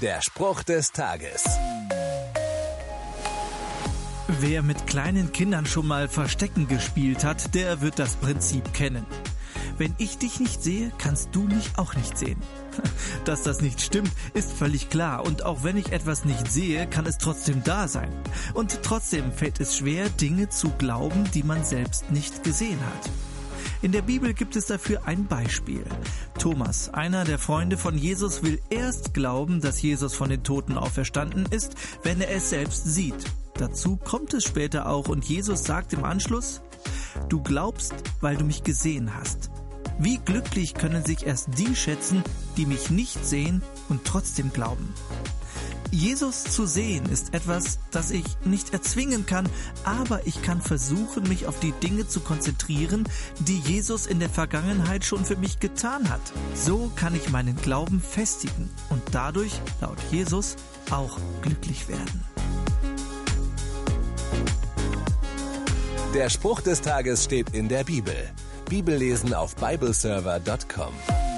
Der Spruch des Tages. Wer mit kleinen Kindern schon mal Verstecken gespielt hat, der wird das Prinzip kennen. Wenn ich dich nicht sehe, kannst du mich auch nicht sehen. Dass das nicht stimmt, ist völlig klar. Und auch wenn ich etwas nicht sehe, kann es trotzdem da sein. Und trotzdem fällt es schwer, Dinge zu glauben, die man selbst nicht gesehen hat. In der Bibel gibt es dafür ein Beispiel. Thomas, einer der Freunde von Jesus, will erst glauben, dass Jesus von den Toten auferstanden ist, wenn er es selbst sieht. Dazu kommt es später auch und Jesus sagt im Anschluss, Du glaubst, weil du mich gesehen hast. Wie glücklich können sich erst die schätzen, die mich nicht sehen und trotzdem glauben. Jesus zu sehen ist etwas, das ich nicht erzwingen kann, aber ich kann versuchen, mich auf die Dinge zu konzentrieren, die Jesus in der Vergangenheit schon für mich getan hat. So kann ich meinen Glauben festigen und dadurch, laut Jesus, auch glücklich werden. Der Spruch des Tages steht in der Bibel. Bibellesen auf bibleserver.com.